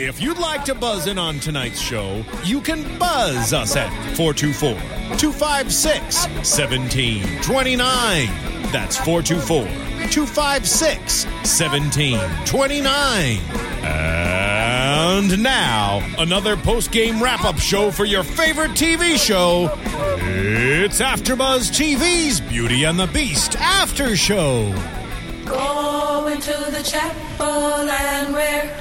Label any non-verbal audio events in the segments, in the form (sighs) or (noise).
If you'd like to buzz in on tonight's show, you can buzz us at 424 256 1729. That's 424 256 1729. And now, another post game wrap up show for your favorite TV show. It's AfterBuzz TV's Beauty and the Beast After Show. Go into the chapel and where.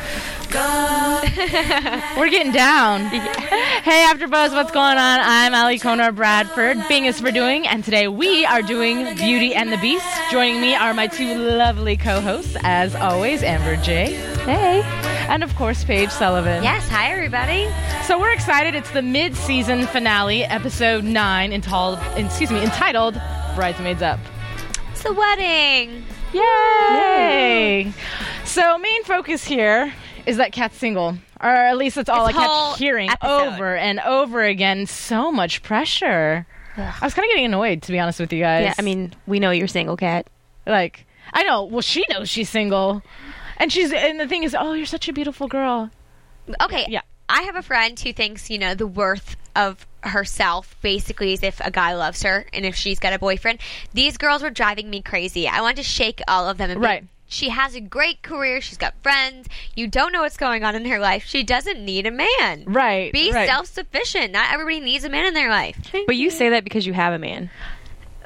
(laughs) We're getting down. hey, After AfterBuzz, what's going on? I'm Ali Kona Bradford. Bing is for doing, and today we are doing Beauty and the Beast. Joining me are my two lovely co-hosts, as always, Amber J. Hey. And of course, Paige Sullivan. Yes, hi everybody. So we're excited. It's the mid-season finale, episode nine, entitled, excuse me, entitled "Bridesmaids Up." It's the wedding. Yay! So main focus here is that Kat's single, or at least that's all This I whole kept hearing episode. over and over again. So much pressure. I was kind of getting annoyed, to be honest with you guys. Yeah, I mean, we know you're single, Cat. like I know. Well, she knows she's single, and she's and the thing is, oh, you're such a beautiful girl. Okay. Yeah. I have a friend who thinks, you know, the worth of herself basically is if a guy loves her and if she's got a boyfriend. These girls were driving me crazy. I wanted to shake all of them. And be- Right. She has a great career. She's got friends. You don't know what's going on in her life. She doesn't need a man. Right. Be right. self sufficient. Not everybody needs a man in their life. But you say that because you have a man.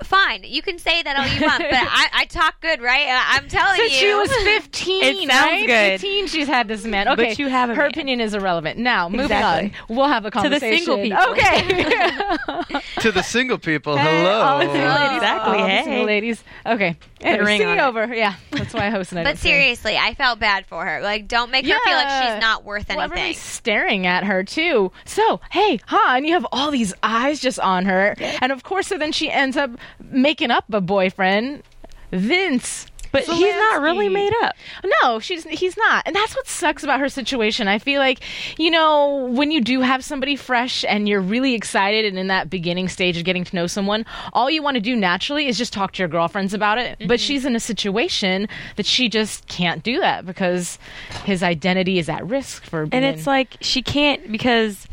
Fine. You can say that all you want, but I, I talk good, right? I, I'm telling Since you. she was 15, (laughs) It sounds right? good. 15, she's had this man. Okay, But you have a her man. opinion is irrelevant. Now, moving Exactly. on, we'll have a conversation. To the conversation. single people. Okay. (laughs) to the single people, Hey, hello. all the single ladies. Exactly, All the hey. single ladies. Okay. a Anyway, ring singing on it. over. Yeah, that's why I host tonight. But seriously, I felt bad for her. Like, don't make her feel like she's not worth Well, anything. everybody's staring at her too. So, hey, huh? And you have all these eyes just on her, and of course, so then she ends up making up a boyfriend, Vince. But he's not really made up. No, she's he's not. And that's what sucks about her situation. I feel like, you know, when you do have somebody fresh and you're really excited and in that beginning stage of getting to know someone, all you want to do naturally is just talk to your girlfriends about it. But mm-hmm. she's in a situation that she just can't do that because his identity is at risk for being And it's like she can't because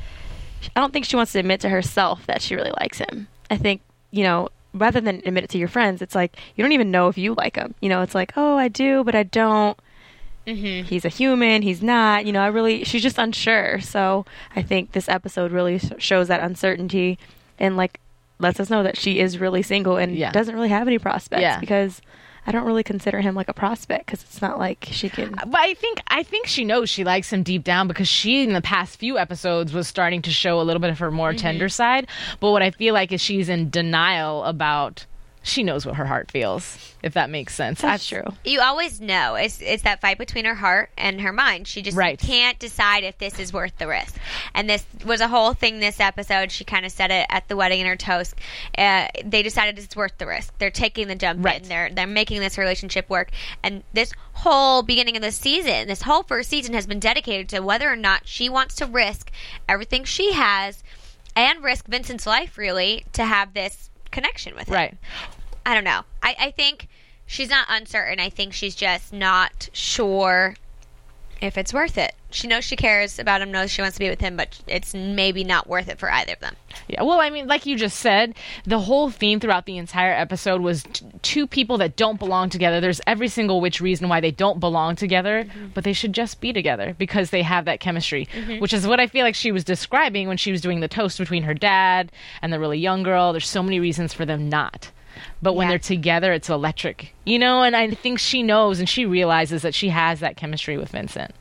I don't think she wants to admit to herself that she really likes him. I think, you know, rather than admit it to your friends, it's like you don't even know if you like him. You know, it's like, oh, I do, but I don't. Mm-hmm. He's a human. He's not. You know, I really. She's just unsure. So I think this episode really shows that uncertainty and like lets us know that she is really single and Yeah. doesn't really have any prospects Yeah. because I don't really consider him like a prospect because it's not like she can. Uh, but I think I think she knows she likes him deep down because she in the past few episodes was starting to show a little bit of her more mm-hmm. tender side. But what I feel like is she's in denial about she knows what her heart feels, if that makes sense. That's true. You always know it's it's that fight between her heart and her mind. She just Right. can't decide if this is worth the risk. And this was a whole thing this episode. She kind of said it at the wedding in her toast. Uh, they decided it's worth the risk. They're taking the jump Right. in. They're they're making this relationship work. And this whole beginning of the season, this whole first season has been dedicated to whether or not she wants to risk everything she has and risk Vincent's life really to have this connection with him. Right. I don't know. I, I think she's not uncertain. I think she's just not sure if it's worth it. She knows she cares about him, knows she wants to be with him, but it's maybe not worth it for either of them. Yeah, well, I mean, like you just said, the whole theme throughout the entire episode was t- two people that don't belong together. There's every single which reason why they don't belong together, mm-hmm. but they should just be together because they have that chemistry, mm-hmm. which is what I feel like she was describing when she was doing the toast between her dad and the really young girl. There's so many reasons for them not. But when Yeah. they're together, it's electric, you know. And I think she knows and she realizes that she has that chemistry with Vincent.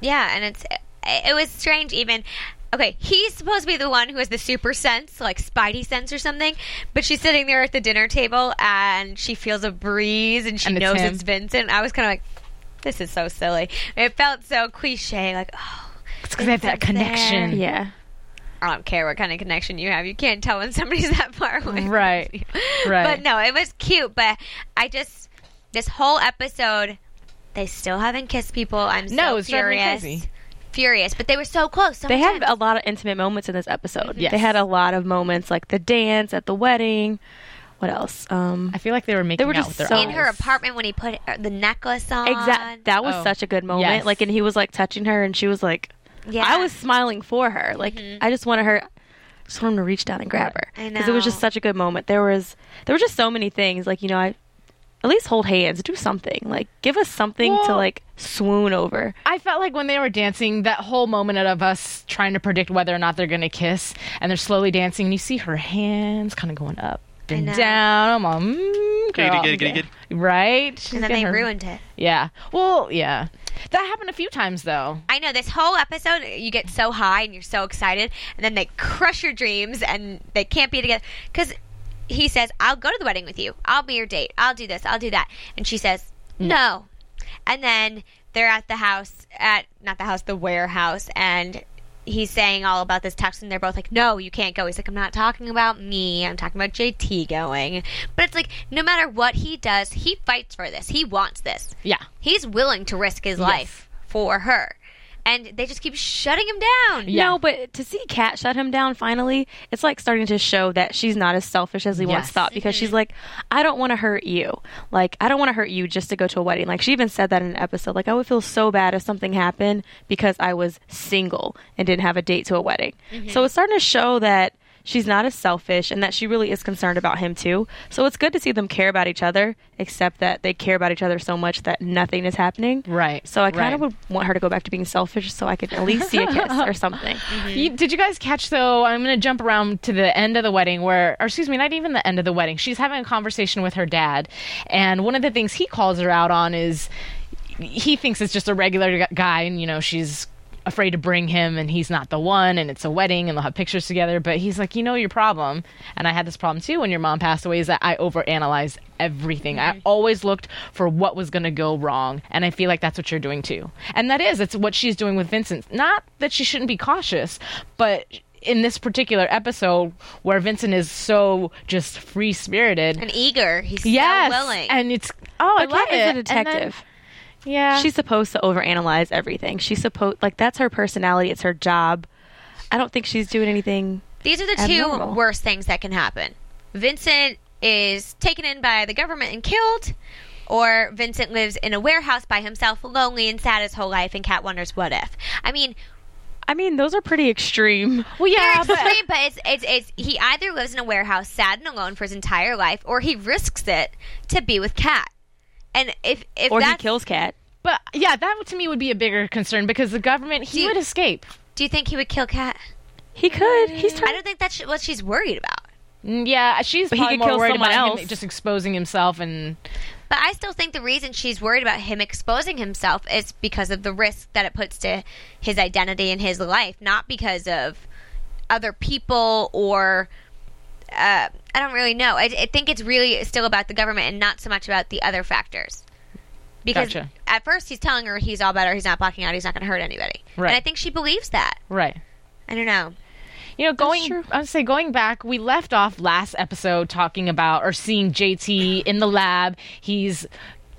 Yeah, and it's it was strange even okay, he's supposed to be the one who has the super sense, like Spidey sense or something. But she's sitting there at the dinner table and she feels a breeze and she And it's knows him. it's Vincent. I was kind of like, this is so silly. It felt so cliche, like, oh, It's because they have that Vincent's there. connection. Yeah. I don't care what kind of connection you have. You can't tell when somebody's (laughs) that far away. Right. Right. But no, it was cute. But I just this whole episode, they still haven't kissed people. I'm No, so it's driving furious. crazy. Furious, but they were so close. So They had times. a lot of intimate moments in this episode. Yes. They had a lot of moments like the dance at the wedding. What else? Um, I feel like they were making they were out just with their so- in her apartment when he put uh, the necklace on. Exactly. That was Oh. such a good moment. Yes. Like, and he was like touching her, and she was like, Yeah. I was smiling for her. Like, I just wanted her. Just wanted him to reach down and grab her I it was just such a good moment. There was there were just so many things. Like you know, I at least hold hands, do something. Like give us something to like swoon over. I felt like when they were dancing, that whole moment of us trying to predict whether or not they're going to kiss, and they're slowly dancing, and you see her hands kind of going up and down. I'm all, mm, Giddy, girl. giddy, giddy, giddy. Right? She's and then they her- ruined it. Yeah. Well, yeah. That happened a few times, though. I know this whole episode, you get so high and you're so excited, and then they crush your dreams and they can't be together. Because he says, I'll go to the wedding with you. I'll be your date. I'll do this. I'll do that. And she says, mm. no. And then they're at the house, at not the house, the warehouse, and he's saying all about this text, and they're both like, no, you can't go. He's like, I'm not talking about me. I'm talking about JT going. But it's like, no matter what he does, he fights for this. He wants this Yeah. he's willing to risk his life for her. And they just keep shutting him down. Yeah. No, but to see Kat shut him down finally, it's like starting to show that she's not as selfish as he once thought because she's mm-hmm. like, I don't want to hurt you. Like, I don't want to hurt you just to go to a wedding. Like, she even said that in an episode. Like, I would feel so bad if something happened because I was single and didn't have a date to a wedding. Mm-hmm. So it's starting to show that she's not as selfish and that she really is concerned about him too. So it's good to see them care about each other, except that they care about each other so much that nothing is happening. Right. So I kind of right. would want her to go back to being selfish so I could at least see a kiss or (laughs) something. Mm-hmm. You, did you guys catch though? I'm going to jump around to the end of the wedding, where, or excuse me, not even the end of the wedding. She's having a conversation with her dad, and one of the things he calls her out on is he thinks it's just a regular guy, and you know she's afraid to bring him, and he's not the one, and it's a wedding, and they'll have pictures together. But he's like, you know, your problem, and I had this problem too when your mom passed away, is that I overanalyze everything. I always looked for what was going to go wrong, and I feel like that's what you're doing too. And that is, it's what she's doing with Vincent. Not that she shouldn't be cautious, but in this particular episode where Vincent is so just free spirited. And eager. He's Yes, so willing. and it's oh, I But love Kat is it. a detective. Yeah, She's supposed to overanalyze everything. She's supposed like that's her personality. It's her job. I don't think she's doing anything. These are the two worst things that can happen. Vincent is taken in by the government and killed, or Vincent lives in a warehouse by himself, lonely and sad his whole life, and Kat wonders what if. I mean, I mean, those are pretty extreme. (laughs) well, yeah, they're but extreme, but it's, it's it's he either lives in a warehouse, sad and alone for his entire life, or he risks it to be with Kat. And if if Or he kills Kat. but yeah, that to me would be a bigger concern because the government he you- would escape. do you think he would kill Kat? He could. He's Trying- I don't think that's what she's worried about. Mm, Yeah, she's But he probably could more kill worried someone about else. him just exposing himself and But I still think the reason she's worried about him exposing himself is because of the risk that it puts to his identity and his life, not because of other people or. Uh, I don't really know. I, I think it's really still about the government and not so much about the other factors. Because Gotcha. at first he's telling her he's all better, he's not blocking out, he's not going to hurt anybody. Right. And I think she believes that. right. I don't know. You know, going true. I would say going back, we left off last episode talking about or seeing JT in the lab. He's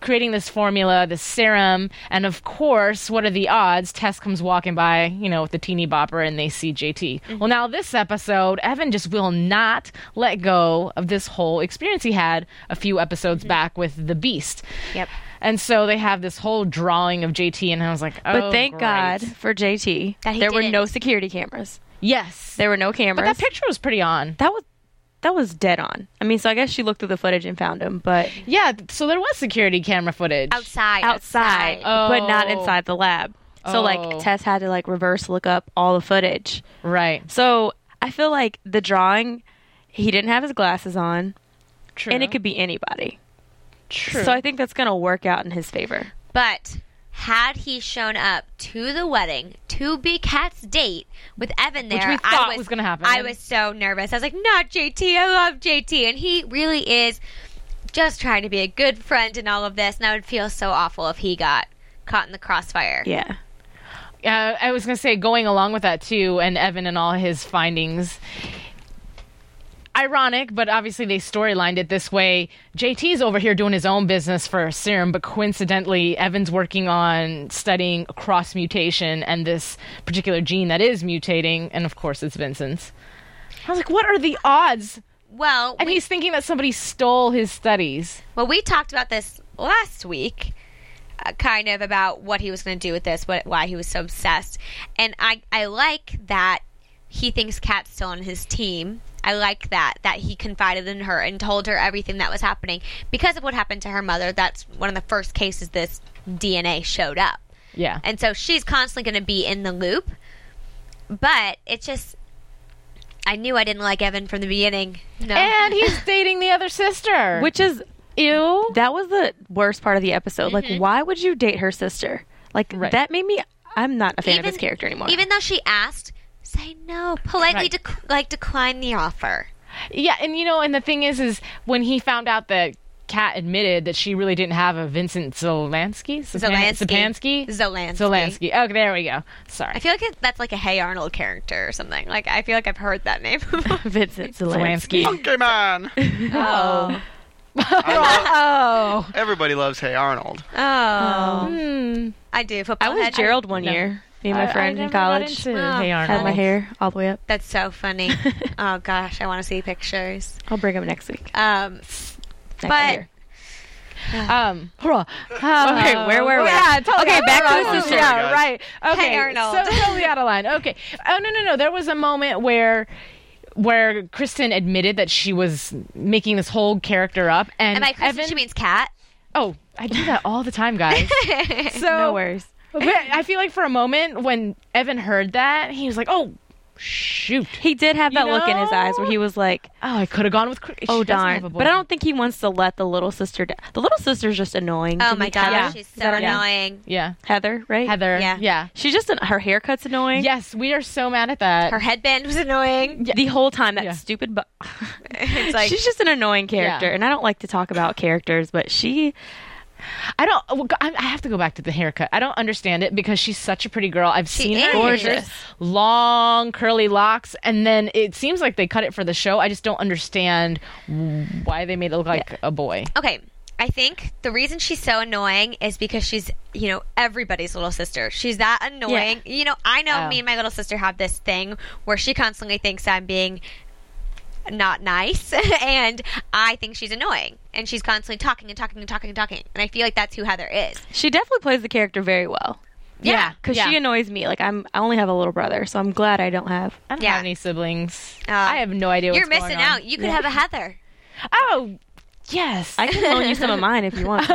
creating this formula, this serum, and of course, what are the odds? Tess comes walking by, you know, with the teeny bopper, and they see JT. Mm-hmm. Well, now this episode, Evan just will not let go of this whole experience he had a few episodes mm-hmm. back with the Beast. Yep. And so they have this whole drawing of JT, and I was like, oh, but thank great. God for JT, That he there were no security cameras. Yes. There were no cameras. but that picture was pretty on. that was that was dead on. I mean, so I guess she looked through the footage and found him, but Yeah, so there was security camera footage. Outside. outside, Oh. but not oh. inside the lab. So Oh. like Tess had to like reverse look up all the footage. Right. So I feel like the drawing, he didn't have his glasses on, True. and it could be anybody. True. So I think that's gonna work out in his favor. But had he shown up to the wedding to be Kat's date with Evan there, Which we I was, was gonna happen. I was so nervous. I was like, "Not JT. I love JT," and he really is just trying to be a good friend in all of this. And I would feel so awful if he got caught in the crossfire. Yeah. Uh, I was going to say, going along with that too, and Evan and all his findings. Ironic, but obviously they storylined it this way. JT's over here doing his own business for Serum, but coincidentally, Evan's working on studying cross mutation and this particular gene that is mutating, and of course, it's Vincent's. I was like, what are the odds? Well, And we- he's thinking that somebody stole his studies. Well, we talked about this last week, uh, kind of about what he was going to do with this, what, why he was so obsessed, and I I like that he thinks Kat's still on his team. I like that that he confided in her and told her everything that was happening because of what happened to her mother. That's one of the first cases this DNA showed up, Yeah. and so she's constantly going to be in the loop. But it's just. I knew I didn't like Evan from the beginning. No. And he's (laughs) dating the other sister. Which is ew. that was the worst part of the episode. Mm-hmm. Like, why would you date her sister? Like Right. that made me. I'm not a fan of this character anymore. Even though she asked, say no, politely Right. dec- like decline the offer. Yeah, and you know, and the thing is, is when he found out that Kat admitted that she really didn't have a Vincent Zolansky, Zapan- Zolansky. Zolansky, Zolansky. Zolansky. Okay, there we go. Sorry, I feel like it, that's like a Hey Arnold character or something. Like I feel like I've heard that name. (laughs) (laughs) Vincent Zelensky. Zolansky. Okay, man. (laughs) oh, oh, Everybody loves Hey Arnold. oh, hmm. I do. Football I was head. Gerald one No. year. Me and my I friend in never got college into Oh. Hey had Arnold. my hair all the way up. That's so funny. (laughs) oh gosh, I want to see pictures. I'll bring them next week. Um, Next But- year. (sighs) Um, Okay, where were we? Yeah, totally Okay, out back of to the line. sister. Yeah, Guys. right. Okay, Hey, Arnold. so totally out of line. Okay. Oh no, no, no. There was a moment where. Where Kristin admitted that she was making this whole character up, and and by Kristin, Evan, she means cat. oh, I do that all the time, guys. (laughs) so No worries. But I feel like for a moment when Evan heard that, he was like, "Oh, shoot! He did have You that look in his eyes where he was like, Oh, I could have gone with. Chris. "Oh darn!" But I don't think he wants to let the little sister. down. The little sister's just annoying. Oh to my me, god, Yeah. she's so that annoying. Yeah, Heather, right? Heather. Yeah. yeah. She's just an, her haircut's annoying. Yes, we are so mad at that. Her headband was annoying. The whole time that Yeah. stupid. Bu- (laughs) It's like she's just an annoying character, Yeah. and I don't like to talk about characters, but she. I don't. I I have to go back to the haircut. I don't understand it because she's such a pretty girl. I've She seen her Gorgeous. long curly locks, and then it seems like they cut it for the show. I just don't understand why they made it look like a boy. okay. I think the reason she's so annoying is because she's, you know, everybody's little sister. She's that annoying. You know, I know Oh. me and my little sister have this thing where she constantly thinks I'm being not nice (laughs) and I think she's annoying. And she's constantly talking and talking and talking and talking. And I feel like that's who Heather is. She definitely plays the character very well. Yeah. Because Yeah. she annoys me. Like I'm, I only have a little brother, so I'm glad I don't have. I don't Yeah. have any siblings. Uh, I have no idea. You're what's going missing on. out. You could have a Heather. Oh, yes. I can loan you some of mine if you want. (laughs) (laughs)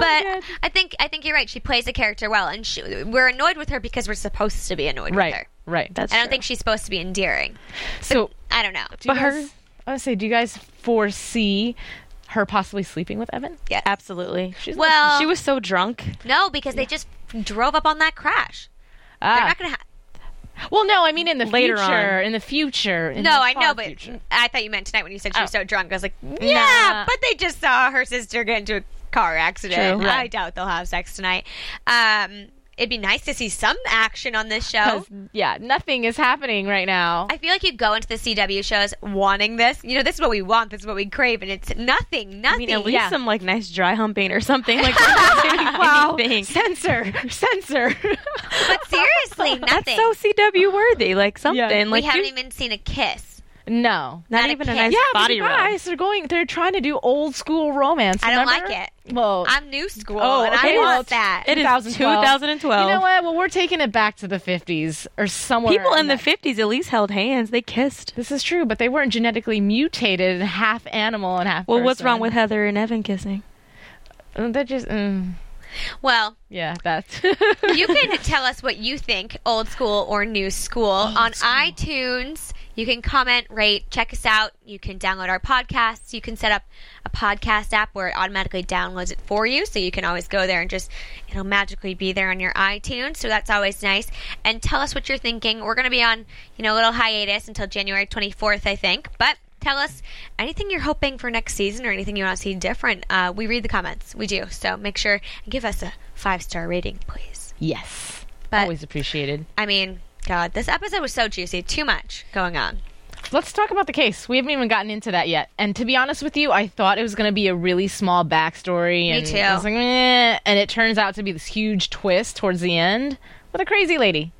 But I think I think you're right. She plays the character well, and she, we're annoyed with her because we're supposed to be annoyed with her. right. That's I don't true. think she's supposed to be endearing. so. I don't know. Do you But her- guys, I would say, do you guys foresee her possibly sleeping with Evan? Yeah, Absolutely. She's Well, she was so drunk. no, because they just drove up on that crash. They're Ah. not gonna. Ha- Well, no, I mean in the Later future. on. In the future. in no, the I know, but future. I thought you meant tonight when you said she was Oh. so drunk. I was like, yeah, Nah. but they just saw her sister get into a car accident. True. I doubt they'll have sex tonight. Um, it'd be nice to see some action on this show. yeah, nothing is happening right now. I feel like you go into the CW shows wanting this. You know, this is what we want. This is what we crave, and it's nothing. I Nothing. mean, at least yeah. some like nice dry humping or something. Like (laughs) wow, (laughs) anything. censor, censor. (laughs) but seriously, nothing. That's so CW worthy. Like something. Yeah. Like we haven't even seen a kiss. No. not, not a even a kiss. nice Yeah, body you rub. guys, they're going. They're trying to do old school romance. I don't like it. Well, I'm new school, Oh, and okay, I well, want that. It is 2012. 2012. You know what? Well, we're taking it back to the 50s or somewhere. People in the that- 50s at least held hands. They kissed. This is true, but they weren't genetically mutated, and half animal and half. Well, what's wrong with Heather and Evan kissing? Uh, That just. Mm, well, yeah, that's. you can tell us what you think, old school or new school, on iTunes. You can comment, rate, check us out. You can download our podcasts. You can set up a podcast app where it automatically downloads it for you. So you can always go there and just, it'll magically be there on your iTunes. So that's always nice. And tell us what you're thinking. We're going to be on, you know, a little hiatus until January 24th, I think. But tell us anything you're hoping for next season or anything you want to see different. Uh, we read the comments. We do. So make sure and give us a five star rating, please. Yes. But- Always appreciated. I mean, God, this episode was so juicy. Too much going on. Let's talk about the case. We haven't even gotten into that yet. And to be honest with you, I thought it was going to be a really small backstory. and too. I was like, and it turns out to be this huge twist towards the end with a crazy lady.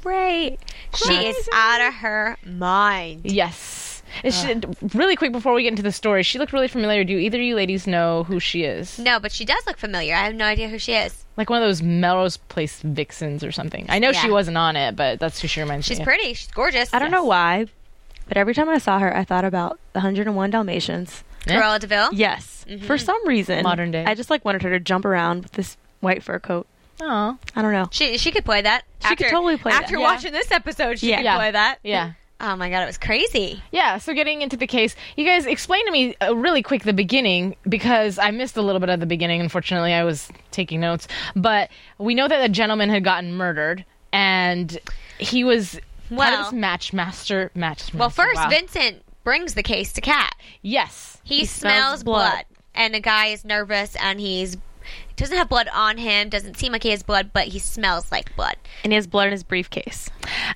Great. She is out of her mind. Yes. Is she, really quick before we get into the story, she looked really familiar. Do either of you ladies know who she is? No, but she does look familiar. I have no idea who she is. Like one of those Melrose Place vixens or something. I know she wasn't on it, but that's who she reminds She's me. of. She's pretty. She's gorgeous. I don't know why, but every time I saw her, I thought about the 101 Dalmatians. Yeah. Cruella de Vil. Yes, mm-hmm. for some reason, Modern day. I just like wanted her to jump around with this white fur coat. Aw. I don't know. She she could play that. She could totally play that. After Yeah. watching this episode, she Yeah. could Yeah. play that. Yeah. Oh my god, it was crazy. Yeah, so getting into the case, you guys explain to me uh, really quick the beginning because I missed a little bit of the beginning. Unfortunately, I was taking notes. But we know that a gentleman had gotten murdered and he was Well- of this match master. Well, first wow. Vincent brings the case to Kat. Yes. He, smells smells, blood. blood. and the guy is nervous, and he's doesn't have blood on him. Doesn't seem like he has blood, but he smells like blood. And he has blood in his briefcase.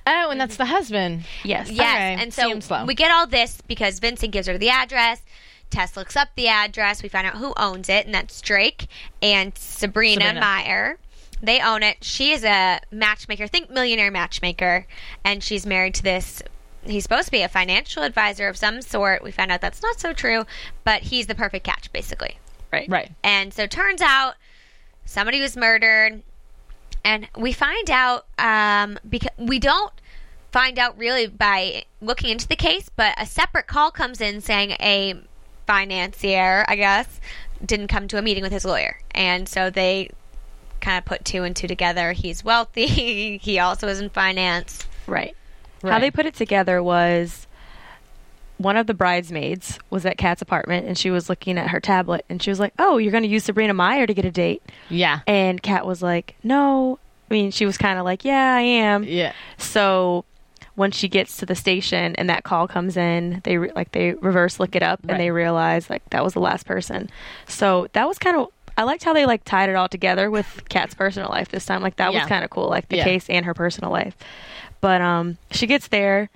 Oh, and that's the husband. Yes. Yes, Okay, and so him slow. we get all this because Vincent gives her the address. Tess looks up the address. We find out who owns it, and that's Drake and Sabrina, Sabrina. Meyer. They own it. She is a matchmaker, think millionaire matchmaker, and she's married to this. He's supposed to be a financial advisor of some sort. We find out that's not so true, but he's the perfect catch, basically. Right. Right. And so it turns out somebody was murdered, and we find out um, because we don't find out really by looking into the case, but a separate call comes in saying a financier, I guess, didn't come to a meeting with his lawyer, and so they kind of put two and two together. He's wealthy. (laughs) he also is in finance. Right. How they put it together was one of the bridesmaids was at Kat's apartment and she was looking at her tablet and she was like, "Oh, you're going to use Sabrina Meyer to get a date." Yeah. And Kat was like, "No." I mean, she was kind of like, "Yeah, I am." Yeah. So when she gets to the station and that call comes in, they re- like they reverse look it up Right. and they realize like that was the last person. So that was kind of I liked how they like tied it all together with Kat's personal life this time. Like that Yeah. was kind of cool, like the Yeah. case and her personal life. But um, she gets there,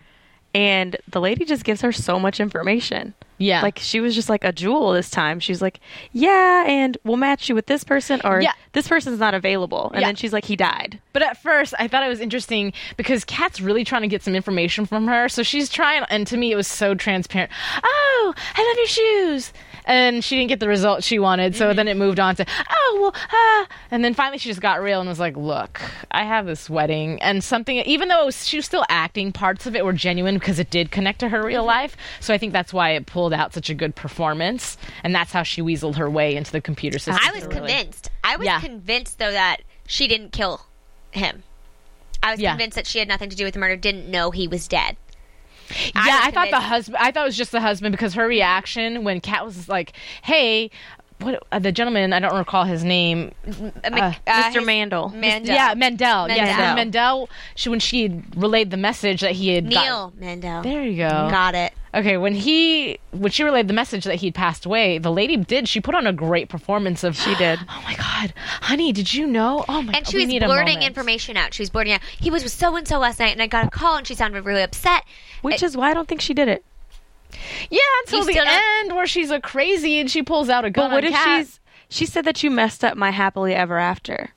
and the lady just gives her so much information. Yeah. Like she was just like a jewel this time. She's like, "Yeah, and we'll match you with this person, or Yeah. this person's not available." And Yeah. then she's like, "He died." But at first, I thought it was interesting because Kat's really trying to get some information from her. So she's trying, and to me, it was so transparent. Ah, Oh, I love your shoes. And she didn't get the result she wanted. So then it moved on to, oh, well, ah. And then finally, she just got real and was like, look, I have this wedding. And something, even though it was, she was still acting, parts of it were genuine because it did connect to her real life. So I think that's why it pulled out such a good performance. And that's how she weaseled her way into the computer system. I was convinced. I was Yeah. convinced though that she didn't kill him. I was Yeah. convinced that she had nothing to do with the murder. Didn't know he was dead. Yeah, was I, thought the husband. I thought it was just the husband because her reaction when Kat was like, "Hey." What uh, the gentleman? I don't recall his name. Uh, uh, Mr. his- Mandel. Mandel. Yeah, Mandel. Yes, Mendel. when She when she relayed the message that he had. got- Neil Mandel. there you go. Got it. Okay, when he when she relayed the message that he'd passed away, the lady did. She put on a great performance of. She did. (gasps) Oh my god, honey, did you know? Oh my. God. And god, she we was need a blurting information out. She was blurting out. He was with so and so last night, and I got a call, and she sounded really upset. Which It- is why I don't think she did it. Yeah, until the still don't- end where she's a crazy and she pulls out a gun. But what on if Kat. she's? She said that you messed up my happily ever after.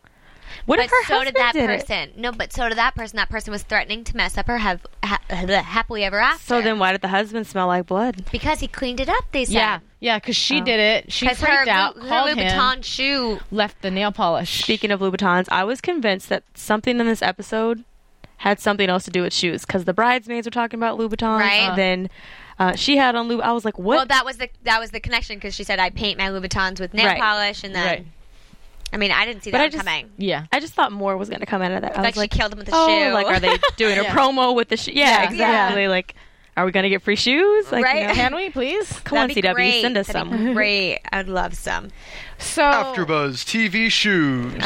What but if her so husband did that did it? person. No, but so did that person. That person was threatening to mess up her have, ha- (laughs) happily ever after. So then, why did the husband smell like blood? because he cleaned it up, they said. Yeah, yeah, because she Oh. did it. She freaked her, out, Lu- her called Louboutin him, shoe. left the nail polish. Speaking of Louboutins, I was convinced that something in this episode had something else to do with shoes because the bridesmaids were talking about Louboutins. Right. And then uh, she had on Loub. I was like, what? Well, that was the that was the connection because she said I paint my Louboutins with nail Right. polish, and then Right. I mean I didn't see But that I just- coming. Yeah. I just thought more was going to come out of that. I Like was she like, killed him with a oh, shoe. like are they (laughs) doing Yeah. a promo with the shoe? Yeah, Yeah. exactly. Like are we gonna get free shoes? Like, you Right. know, Can we please? come on, That'd be CW, great. send us That'd some. be (laughs) great. I'd love some. So AfterBuzz TV shoes. (laughs)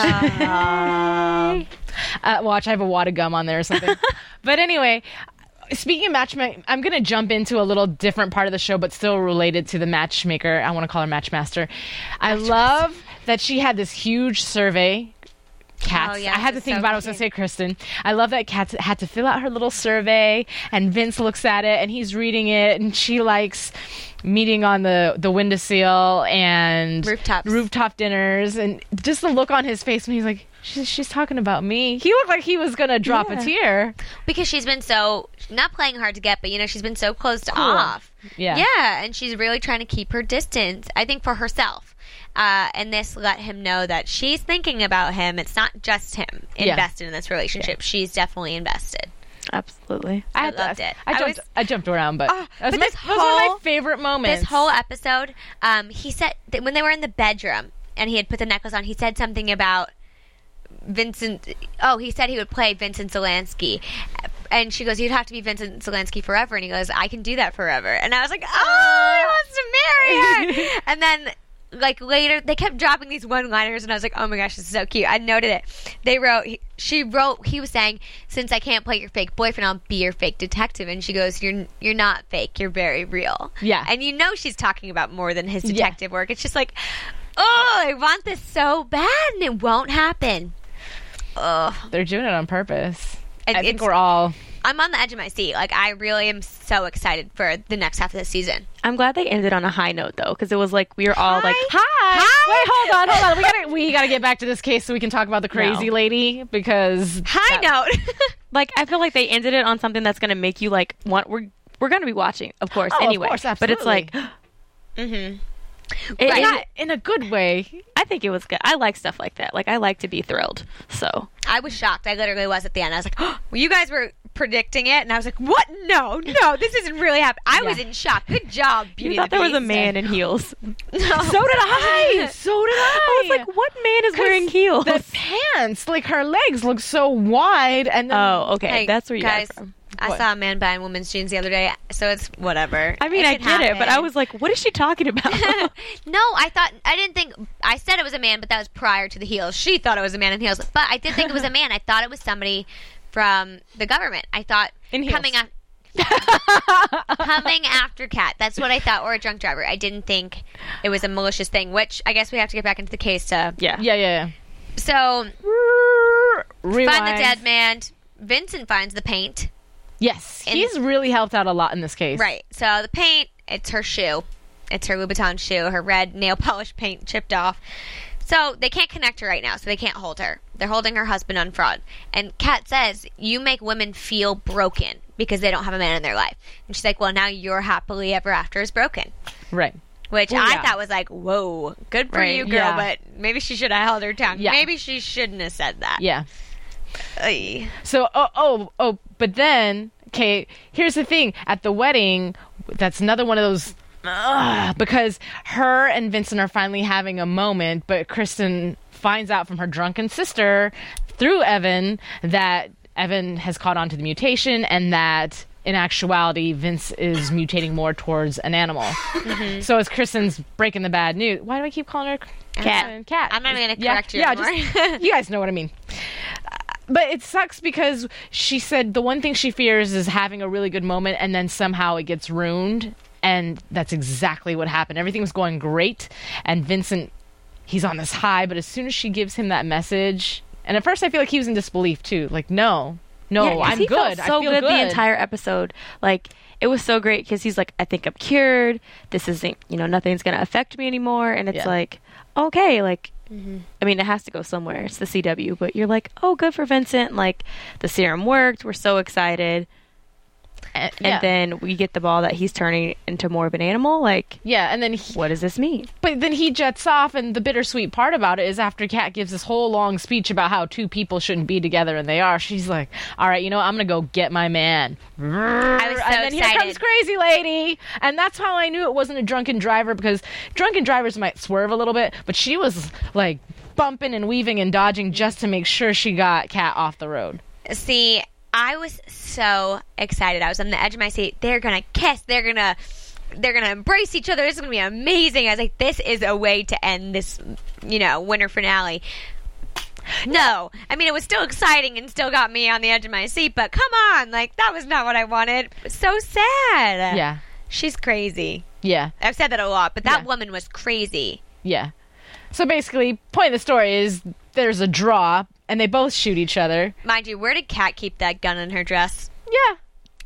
uh, watch, I have a wad of gum on there or something. but anyway, speaking of matchmaking, I'm going to jump into a little different part of the show, but still related to the matchmaker. I want to call her Matchmaster. I love that she had this huge survey. Cats. Oh, yeah, I had to think so about it. I was going to say Kristin. I love that Kat had to fill out her little survey, and Vince looks at it and he's reading it, and she likes meeting on the the windowsill and Rooftops. rooftop dinners, and just the look on his face when he's like, she's, she's talking about me. He looked like he was gonna drop Yeah. a tear. Because she's been so not playing hard to get, but you know she's been so closed off. Yeah. Yeah, and she's really trying to keep her distance. I think for herself. Uh, and this let him know that she's thinking about him. It's not just him Yeah. invested in this relationship. She's definitely invested. Absolutely. I had loved to- it. I I jumped. was- I jumped around, but that was, but my, this that was one my favorite moments. This whole episode, um, he said that when they were in the bedroom and he had put the necklace on, he said something about Vincent. Oh, he said he would play Vincent Zelensky. And she goes, "You'd have to be Vincent Zelensky forever." And he goes, "I can do that forever." And I was like, "Oh, he ah. wants to marry her." (laughs) and then, like later, they kept dropping these one-liners, and I was like, "Oh my gosh, this is so cute." I noted it. They wrote, he, she wrote, he was saying, "Since I can't play your fake boyfriend, I'll be your fake detective." And she goes, "You're you're not fake. You're very real." Yeah. And you know she's talking about more than his Yeah. detective work. It's just like, oh, I want this so bad, and it won't happen. Ugh. They're doing it on purpose. And I think we're all. I'm on the edge of my seat. Like, I really am so excited for the next half of the season. I'm glad they ended on a high note though, because it was like we were all like, Hi. hi. Wait, hold on, hold on. We gotta we gotta get back to this case so we can talk about the crazy No. lady because High that- note. (laughs) like I feel like they ended it on something that's gonna make you like want. We're we're gonna be watching, of course, Oh, of anyway. course, but it's like, (gasps) mm-hmm. It- Right. not in a good way. I think it was good. I like stuff like that. Like I like to be thrilled. So I was shocked. I literally was at the end. I was like, oh, (gasps) well, you guys were predicting it, and I was like, what? No, no, this isn't really happening. I was in shock. Good job, Beauty you thought the there was a Beast. man in heels. (laughs) No. So did I. (laughs) So did I. I was like, what man is wearing heels? the pants, like her legs look so wide, and then oh, okay, Hey, that's where you guys, got from. I What? saw a man buying women's jeans the other day, so it's whatever. I mean, I can get it, but I was like, what is she talking about? (laughs) no, I thought I didn't think I said it was a man, but that was prior to the heels. She thought it was a man in heels, but I did think it was a (laughs) man. I thought it was somebody from the government. I thought In heels. coming af- (laughs) coming after Cat. That's what I thought, or a drunk driver. I didn't think it was a malicious thing. Which I guess we have to get back into the case to. yeah. yeah, yeah. So. Rewind. find the dead man. Vincent finds the paint. Yes, And- he's really helped out a lot in this case. Right. So the paint, it's her shoe. It's her Louboutin shoe, her red nail (laughs) polish paint chipped off. So they can't connect her right now, so they can't hold her. They're holding her husband on fraud. And Kat says, You make women feel broken because they don't have a man in their life. And she's like, Well, now your happily ever after is broken. Right. Which Well, I yeah. thought was like, Whoa, good for Right, you, girl, yeah. but maybe she should have held her tongue. Yeah. Maybe she shouldn't have said that. Yeah. So, oh, oh, oh, but then, okay, here's the thing. At the wedding, that's another one of those. Because her and Vincent are finally having a moment, but Kristin finds out from her drunken sister through Evan that Evan has caught on to the mutation and that in actuality Vince is mutating more towards an animal. Mm-hmm. So as Kristin's breaking the bad news, why do I keep calling her Cat. Cat. I'm not gonna Yeah, correct you yeah, anymore. just- you guys know what I mean. (laughs) But it sucks because she said the one thing she fears is having a really good moment and then somehow it gets ruined. And that's exactly what happened. Everything was going great. And Vincent, he's on this high. But as soon as she gives him that message, and at first I feel like he was in disbelief too. Like, no, no, Yeah, I'm good. So I feel good, good the entire episode. Like it was so great because he's like, I think I'm cured. This isn't, you know, nothing's gonna affect me anymore. And it's Yeah. like, okay, like, I mean, it has to go somewhere. It's the CW, but you're like, oh, good for Vincent. Like the serum worked. We're so excited. And, And yeah. then we get the ball that he's turning into more of an animal. Like, yeah, and then he, what does this mean? But then he jets off, and the bittersweet part about it is after Kat gives this whole long speech about how two people shouldn't be together, and they are. She's like, "All right, you know, what? I'm gonna go get my man." I was so and then here comes crazy lady, and that's how I knew it wasn't a drunken driver because drunken drivers might swerve a little bit, but she was like bumping and weaving and dodging just to make sure she got Kat off the road. See, I was so excited. I was on the edge of my seat. They're gonna kiss. They're gonna they're gonna embrace each other. This is gonna be amazing. I was like, this is a way to end this, you know, winter finale. No, I mean it was still exciting and still got me on the edge of my seat. But come on, like that was not what I wanted. So sad. Yeah. she's crazy. Yeah. I've said that a lot, but that Yeah. woman was crazy. Yeah. So basically, point of the story is there's a draw, and they both shoot each other. Mind you, where did Kat keep that gun in her dress? Yeah.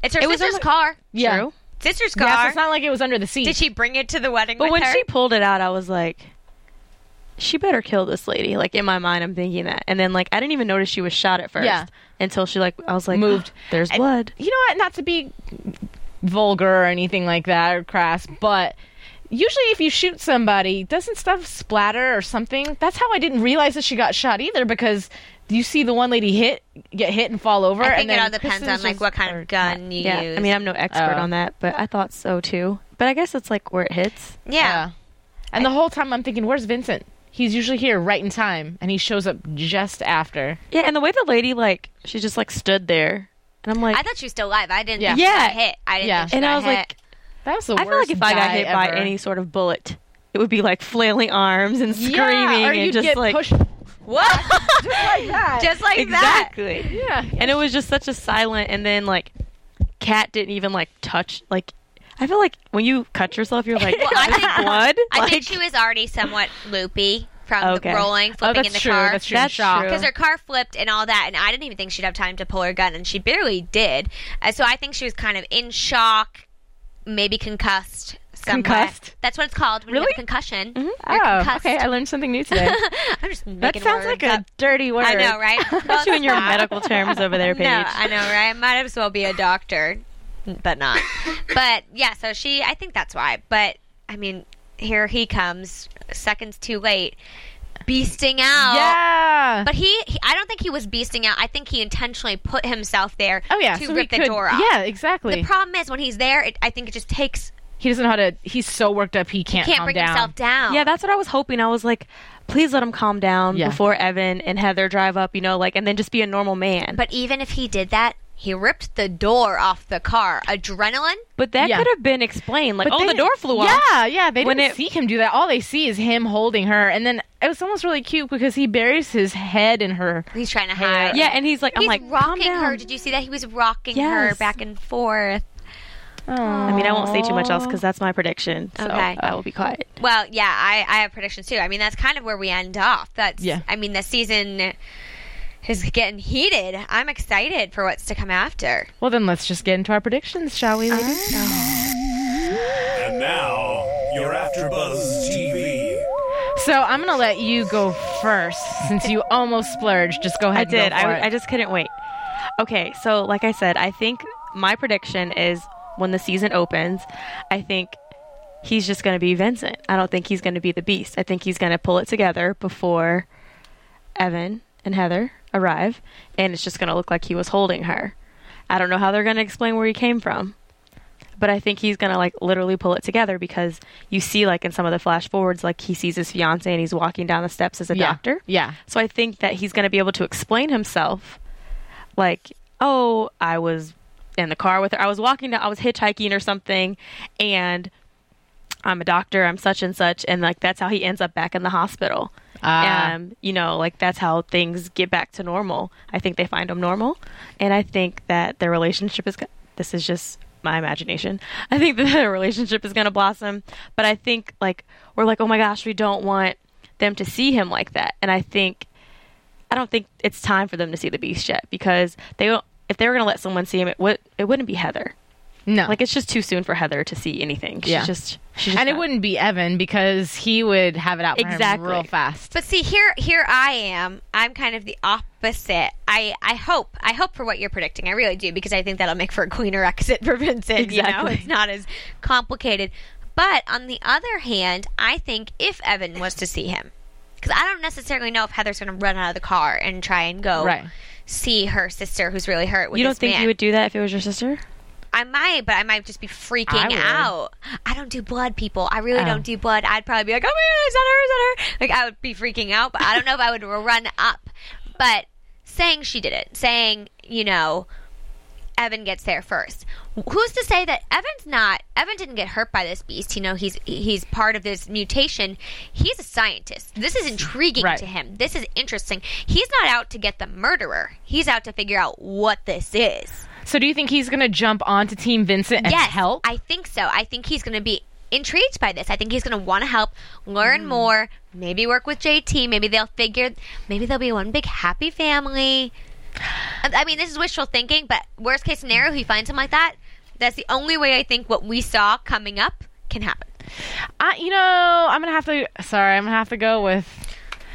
It's her It sister's on the- car. Yeah. True. Sister's Yeah, so car. it's not like it was under the seat. Did she bring it to the wedding But with when her? she pulled it out, I was like, she better kill this lady. Like in my mind, I'm thinking that, and then like I didn't even notice she was shot at first. Yeah. Until she like I was like Moved. Oh, there's And- blood. you know what? Not to be vulgar or anything like that or crass, but usually if you shoot somebody, doesn't stuff splatter or something? That's how I didn't realize that she got shot either because you see the one lady hit get hit and fall over. I and think it then all depends Kristen's on like what kind of gun you Yeah. use. I mean, I'm no expert Oh. on that, but I thought so too. But I guess it's like where it hits. yeah. And the whole time I'm thinking, where's Vincent? He's usually here right in time, and he shows up just after. Yeah, and the way the lady like she just like stood there, and I'm like, I thought she was still alive. I didn't Yeah. think she Yeah. got hit. I didn't Yeah. think she and got I was hit. like, That's the I worst. feel like if I got guy hit by any sort of bullet, it would be like flailing arms and screaming yeah, or and you'd just get like pushed (laughs) what? (laughs) just like that. Just like that. exactly. yeah, and it was just such a silent and then like cat didn't even like touch like i feel like when you cut yourself you're like (laughs) Well, I think- blood I like, think she was already somewhat loopy from Okay. the rolling, Oh, flipping that's in the true. car. That's true. That's true. because her car flipped and all that, and I didn't even think she'd have time to pull her gun, and she barely did. Uh, so I think she was kind of in shock, maybe concussed. Somewhat. Concussed? That's what it's called. When Really? You concussion. Mm-hmm. You're Oh, concussed. okay. I learned something new today. (laughs) I'm just that sounds like a dirty word. I know, right? (laughs) Well, you in your medical terms over there (laughs) Paige. No, I know, right? I might as well be a doctor, but not. but yeah, so she, I think that's why. But I mean, here he comes, seconds too late, beasting out. Yeah. But he, he, I don't think he was beasting out. I think he intentionally put himself there oh yeah. to so rip the could, door off. Yeah, exactly. The problem is when he's there, it, I think it just takes he doesn't know how to. He's so worked up he can't, can't calm bring down. himself down. yeah that's what i was hoping i was like please let him calm down Yeah. before evan and heather drive up you know like and then just be a normal man But even if he did that, he ripped the door off the car. Adrenaline. but that Yeah. could have been explained like But oh they the didn't- door flew off Yeah, yeah. They When didn't it- see him do that. All they see is him holding her, and then it was almost really cute because he buries his head in her. He's trying to hide. yeah and he's like i'm He's like calm rocking down. her. Did you see that? He was rocking her Yes. back and forth. i mean i won't say too much else because that's my prediction so Okay. i will be quiet Well, yeah, I, I have predictions too. I mean, that's kind of where we end off. That's Yeah. I mean, the season is getting heated. I'm excited for what's to come after. Well, then let's just get into our predictions, shall we, ladies? Ah. And now, your AfterBuzz TV. So I'm gonna let you go first since you almost splurged. Just go I ahead. and go did. for I, it. I just couldn't wait. Okay, so like I said, I think my prediction is when the season opens, I think he's just going to be Vincent. I don't think he's going to be the Beast. I think he's going to pull it together before Evan and Heather arrive, and it's just going to look like he was holding her. I don't know how they're going to explain where he came from. But I think he's gonna like literally pull it together because you see like in some of the flash forwards, like he sees his fiance and he's walking down the steps as a yeah. doctor. Yeah. So I think that he's going to be able to explain himself, like, oh, I was in the car with her. I was walking down. I was hitchhiking or something, and I'm a doctor. I'm such and such, and like that's how he ends up back in the hospital. Ah. Um, you know, like that's how things get back to normal. I think they find him normal, and I think that their relationship is. This is just my imagination. I think (laughs) that their relationship is going to blossom, but I think like we're like, oh my gosh, we don't want them to see him like that, and I think I don't think it's time for them to see the beast yet because they don't. If they were going to let someone see him, it would it wouldn't be Heather. No. Like it's just too soon for Heather to see anything. She's Yeah. just she's just and it wouldn't be Evan because he would have it out for him Exactly. real fast. But see, here, here I am. I'm kind of the opposite. I, I hope, I hope for what you're predicting. I really do because I think that'll make for a cleaner (laughs) exit for Vincent. You know, Exactly. it's not as complicated. But on the other hand, I think if Evan was to see him, because I don't necessarily know if Heather's going to run out of the car and try and go Right. see her sister who's really hurt. With You don't this think man. you would do that if it was your sister? I might, but I might just be freaking would. out. I don't do blood, people. I really Oh. don't do blood. I'd probably be like, oh my god, is that her? Is that her? Like, I would be freaking out, but I don't know if I would run up. But saying she did it, saying, you know, Evan gets there first. Who's to say that Evan's not? Evan didn't get hurt by this beast. You know, he's he's part of this mutation. He's a scientist. This is intriguing Right. to him. This is interesting. He's not out to get the murderer. He's out to figure out what this is. So do you think he's going to jump onto Team Vincent and yes, help? I think so. I think he's going to be intrigued by this. I think he's going to want to help, learn mm. more, maybe work with JT. Maybe they'll figure. Maybe they'll be one big happy family. I I mean, this is wishful thinking, but worst case scenario, he finds him like that. That's the only way I think what we saw coming up can happen. I, you know, I'm gonna have to. Sorry, I'm gonna have to go with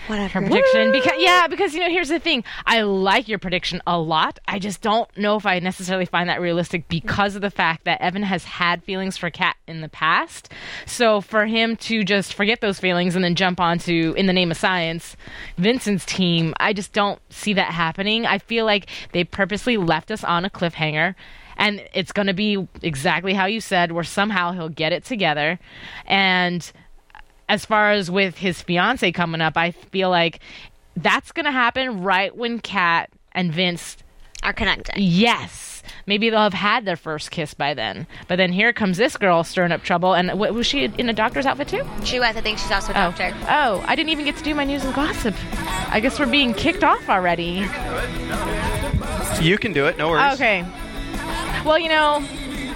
Whatever. her prediction because yeah, because you know, here's the thing. I like your prediction a lot. I just don't know if I necessarily find that realistic because of the fact that Evan has had feelings for Cat in the past. So for him to just forget those feelings and then jump onto in the name of science, Vincent's team, I just don't see that happening. I feel like they purposely left us on a cliffhanger. And it's going to be exactly how you said, where somehow he'll get it together. And as far as with his fiance coming up, I feel like that's going to happen right when Cat and Vince, Are connecting. yes, maybe they'll have had their first kiss by then. But then here comes this girl stirring up trouble. And what, was she in a doctor's outfit too? She was. I think she's also a Oh. doctor. oh, I didn't even get to do my news and gossip. I guess we're being kicked off already. You can do it. No worries. Okay. Well, you know,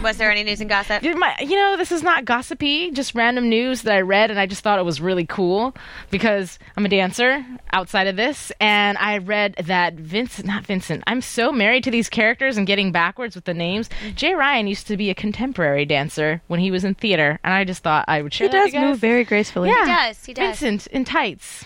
Was there any news and gossip? Did my, you know, this is not gossipy, just random news that I read, and I just thought it was really cool because I'm a dancer outside of this, and I read that Vincent, not Vincent, I'm so married to these characters and getting backwards with the names. Jay Ryan used to be a contemporary dancer when he was in theater, and I just thought I would share He that does with you guys. move very gracefully. Yeah, He does, he does. Vincent in tights.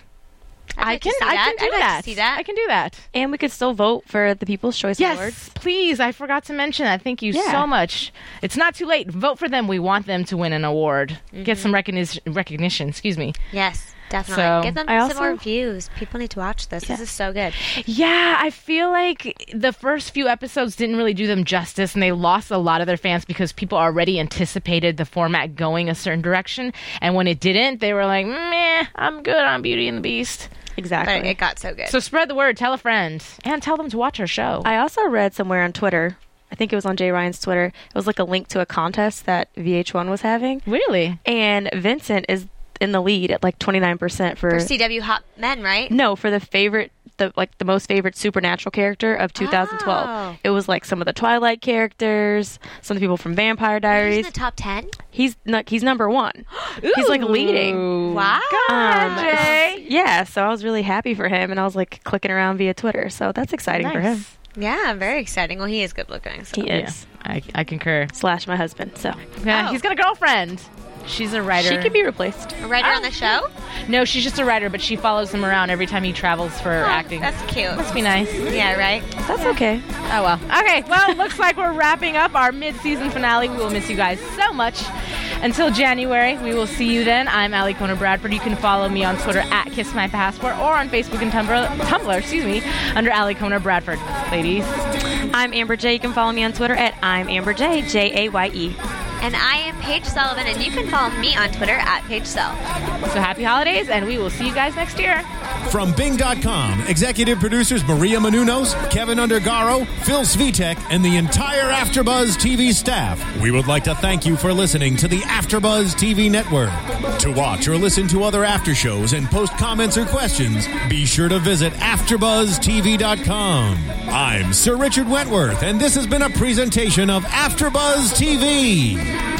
I'd I like to can, I that. can do I'd like to that. see that. I can do that. And we could still vote for the People's Choice Yes, Awards. please. I forgot to mention that. Thank you Yeah. so much. It's not too late. Vote for them. We want them to win an award. Mm-hmm. Get some recognition. Recognition. Excuse me. Yes, definitely. So, Give them I some also- more views. People need to watch this. This is so good. Yeah, I feel like the first few episodes didn't really do them justice, and they lost a lot of their fans because people already anticipated the format going a certain direction, and when it didn't, they were like, "Meh, I'm good on Beauty and the Beast." Exactly. But it got so good. So spread the word. Tell a friend, and tell them to watch our show. I also read somewhere on Twitter. I think it was on Jay Ryan's Twitter. It was like a link to a contest that VH1 was having, really? and Vincent is in the lead at like 29% for, for CW Hot Men, right? no for the favorite the like the most favorite supernatural character of 2012. Oh. It was like some of the Twilight characters, some of the people from Vampire He's Diaries. in the top ten. He's not, he's number 1. He's like leading. Wow. Um, yeah, so I was really happy for him, and I was like clicking around via Twitter. So that's exciting for him. Nice. Yeah, very exciting. Well, he is good looking. So. He Yeah, is I, I concur. slash my husband. So Yeah, Oh. he's got a girlfriend. She's a writer. she could be replaced. A writer on oh, the show. No, she's just a writer, but she follows him around every time he travels for oh, acting. That's cute. Must be nice. Yeah, right. That's okay. Oh well. Okay. Well, (laughs) looks like we're wrapping up our mid-season finale. We will miss you guys so much. Until January, we will see you then. I'm Ali Kona Bradford. You can follow me on Twitter at Kiss My Passport or on Facebook and Tumblr, Tumblr, excuse me, under Ali Kona Bradford. Ladies, I'm Amber Jaye. You can follow me on Twitter at I'm Amber Jaye. J A Y E. And I am Paige Sullivan, and you can follow me on Twitter at Paige Sell. so happy holidays, and we will see you guys next year. From Bing.com, executive producers Maria Menounos, Keven Undergaro, Phil Svitek, and the entire Afterbuzz TV staff. We would like to thank you for listening to the Afterbuzz TV network. To watch or listen to other after shows and post comments or questions, be sure to visit AfterBuzzTV.com. I'm Sir Richard Wentworth, and this has been a presentation of Afterbuzz TV.